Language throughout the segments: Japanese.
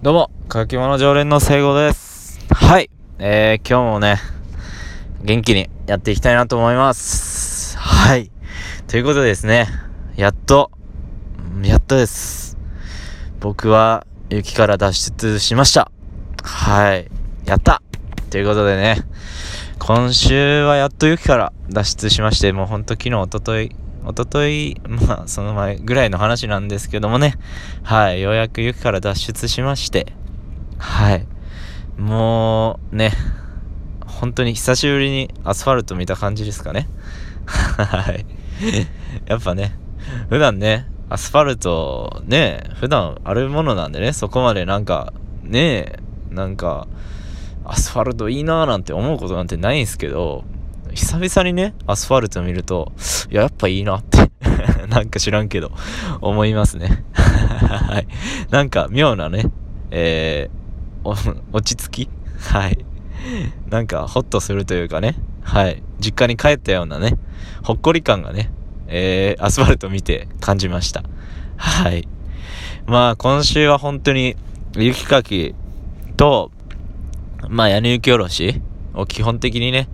どうも、書き物常連の聖子です。はい。えー、今日もね、元気にやっていきたいなと思います。はい。ということでですね、やっと、やっとです。僕は雪から脱出しました。はい。やったということでね、今週はやっと雪から脱出しまして、もうほんと昨日、おととい、おととい、まあ、その前ぐらいの話なんですけどもね、はい、ようやく雪から脱出しまして、はい、もうね、本当に久しぶりにアスファルト見た感じですかね。はい。やっぱね、普段ね、アスファルトね、普段あるものなんでね、そこまでなんか、ね、なんか、アスファルトいいなーなんて思うことなんてないんですけど、久々にね、アスファルト見ると、いや、やっぱいいなって、なんか知らんけど、思いますね。はい。なんか妙なね、えー、落ち着き？はい。なんかホッとするというかね、はい。実家に帰ったようなね、ほっこり感がね、えー、アスファルト見て感じました。はい。まあ今週は本当に雪かきと、まあ屋根雪下ろしを基本的にね、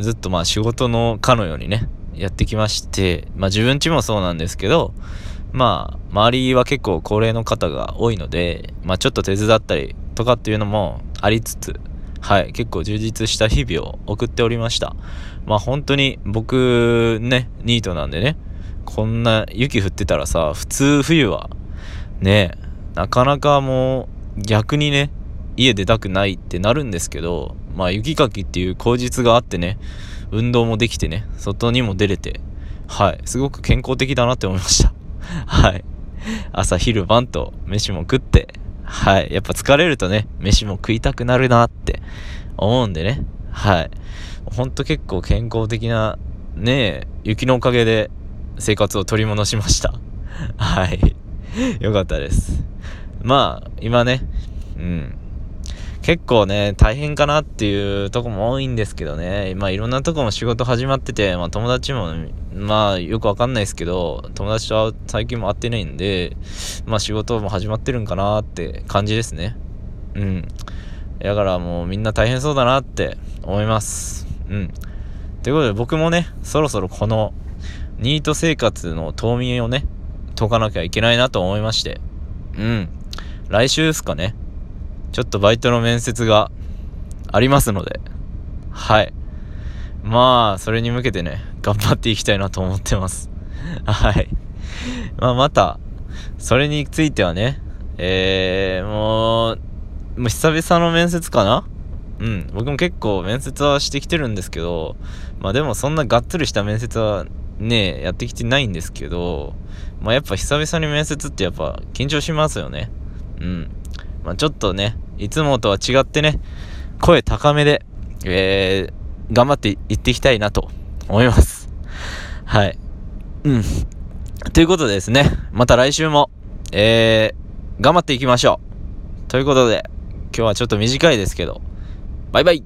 ずっとまあ仕事のかのようにね、やってきまして、まあ自分ちもそうなんですけど、まあ周りは結構高齢の方が多いので、まあちょっと手伝ったりとかっていうのもありつつ、はい、結構充実した日々を送っておりました。まあ本当に僕ね、ニートなんでね、こんな雪降ってたらさ、普通冬は、ね、なかなかもう逆にね、家出たくないってなるんですけど、まあ雪かきっていう口実があってね、運動もできてね、外にも出れて、はい、すごく健康的だなって思いました。はい。朝昼晩と飯も食って、はい。やっぱ疲れるとね、飯も食いたくなるなって思うんでね、はい。ほんと結構健康的な、ねえ、雪のおかげで生活を取り戻しました。はい。よかったです。まあ、今ね、うん。結構ね、大変かなっていうとこも多いんですけどね。まあいろんなとこも仕事始まってて、まあ友達も、まあよくわかんないですけど、友達と最近も会ってないんで、まあ仕事も始まってるんかなって感じですね。うん。だからもうみんな大変そうだなって思います。うん。ということで僕もね、そろそろこのニート生活の冬眠をね、解かなきゃいけないなと思いまして。うん。来週ですかね。ちょっとバイトの面接がありますので、はい。まあ、それに向けてね、頑張っていきたいなと思ってます。はい。まあ、また、それについてはね、えー、もう、もう久々の面接かな？うん。僕も結構面接はしてきてるんですけど、まあでもそんながっつりした面接はね、やってきてないんですけど、まあやっぱ久々に面接ってやっぱ緊張しますよね。うん。まあちょっとね、いつもとは違ってね、声高めで、えー、頑張っていっていきたいなと思います。はい。うん。ということでですね、また来週も、えー、頑張っていきましょう。ということで、今日はちょっと短いですけど、バイバイ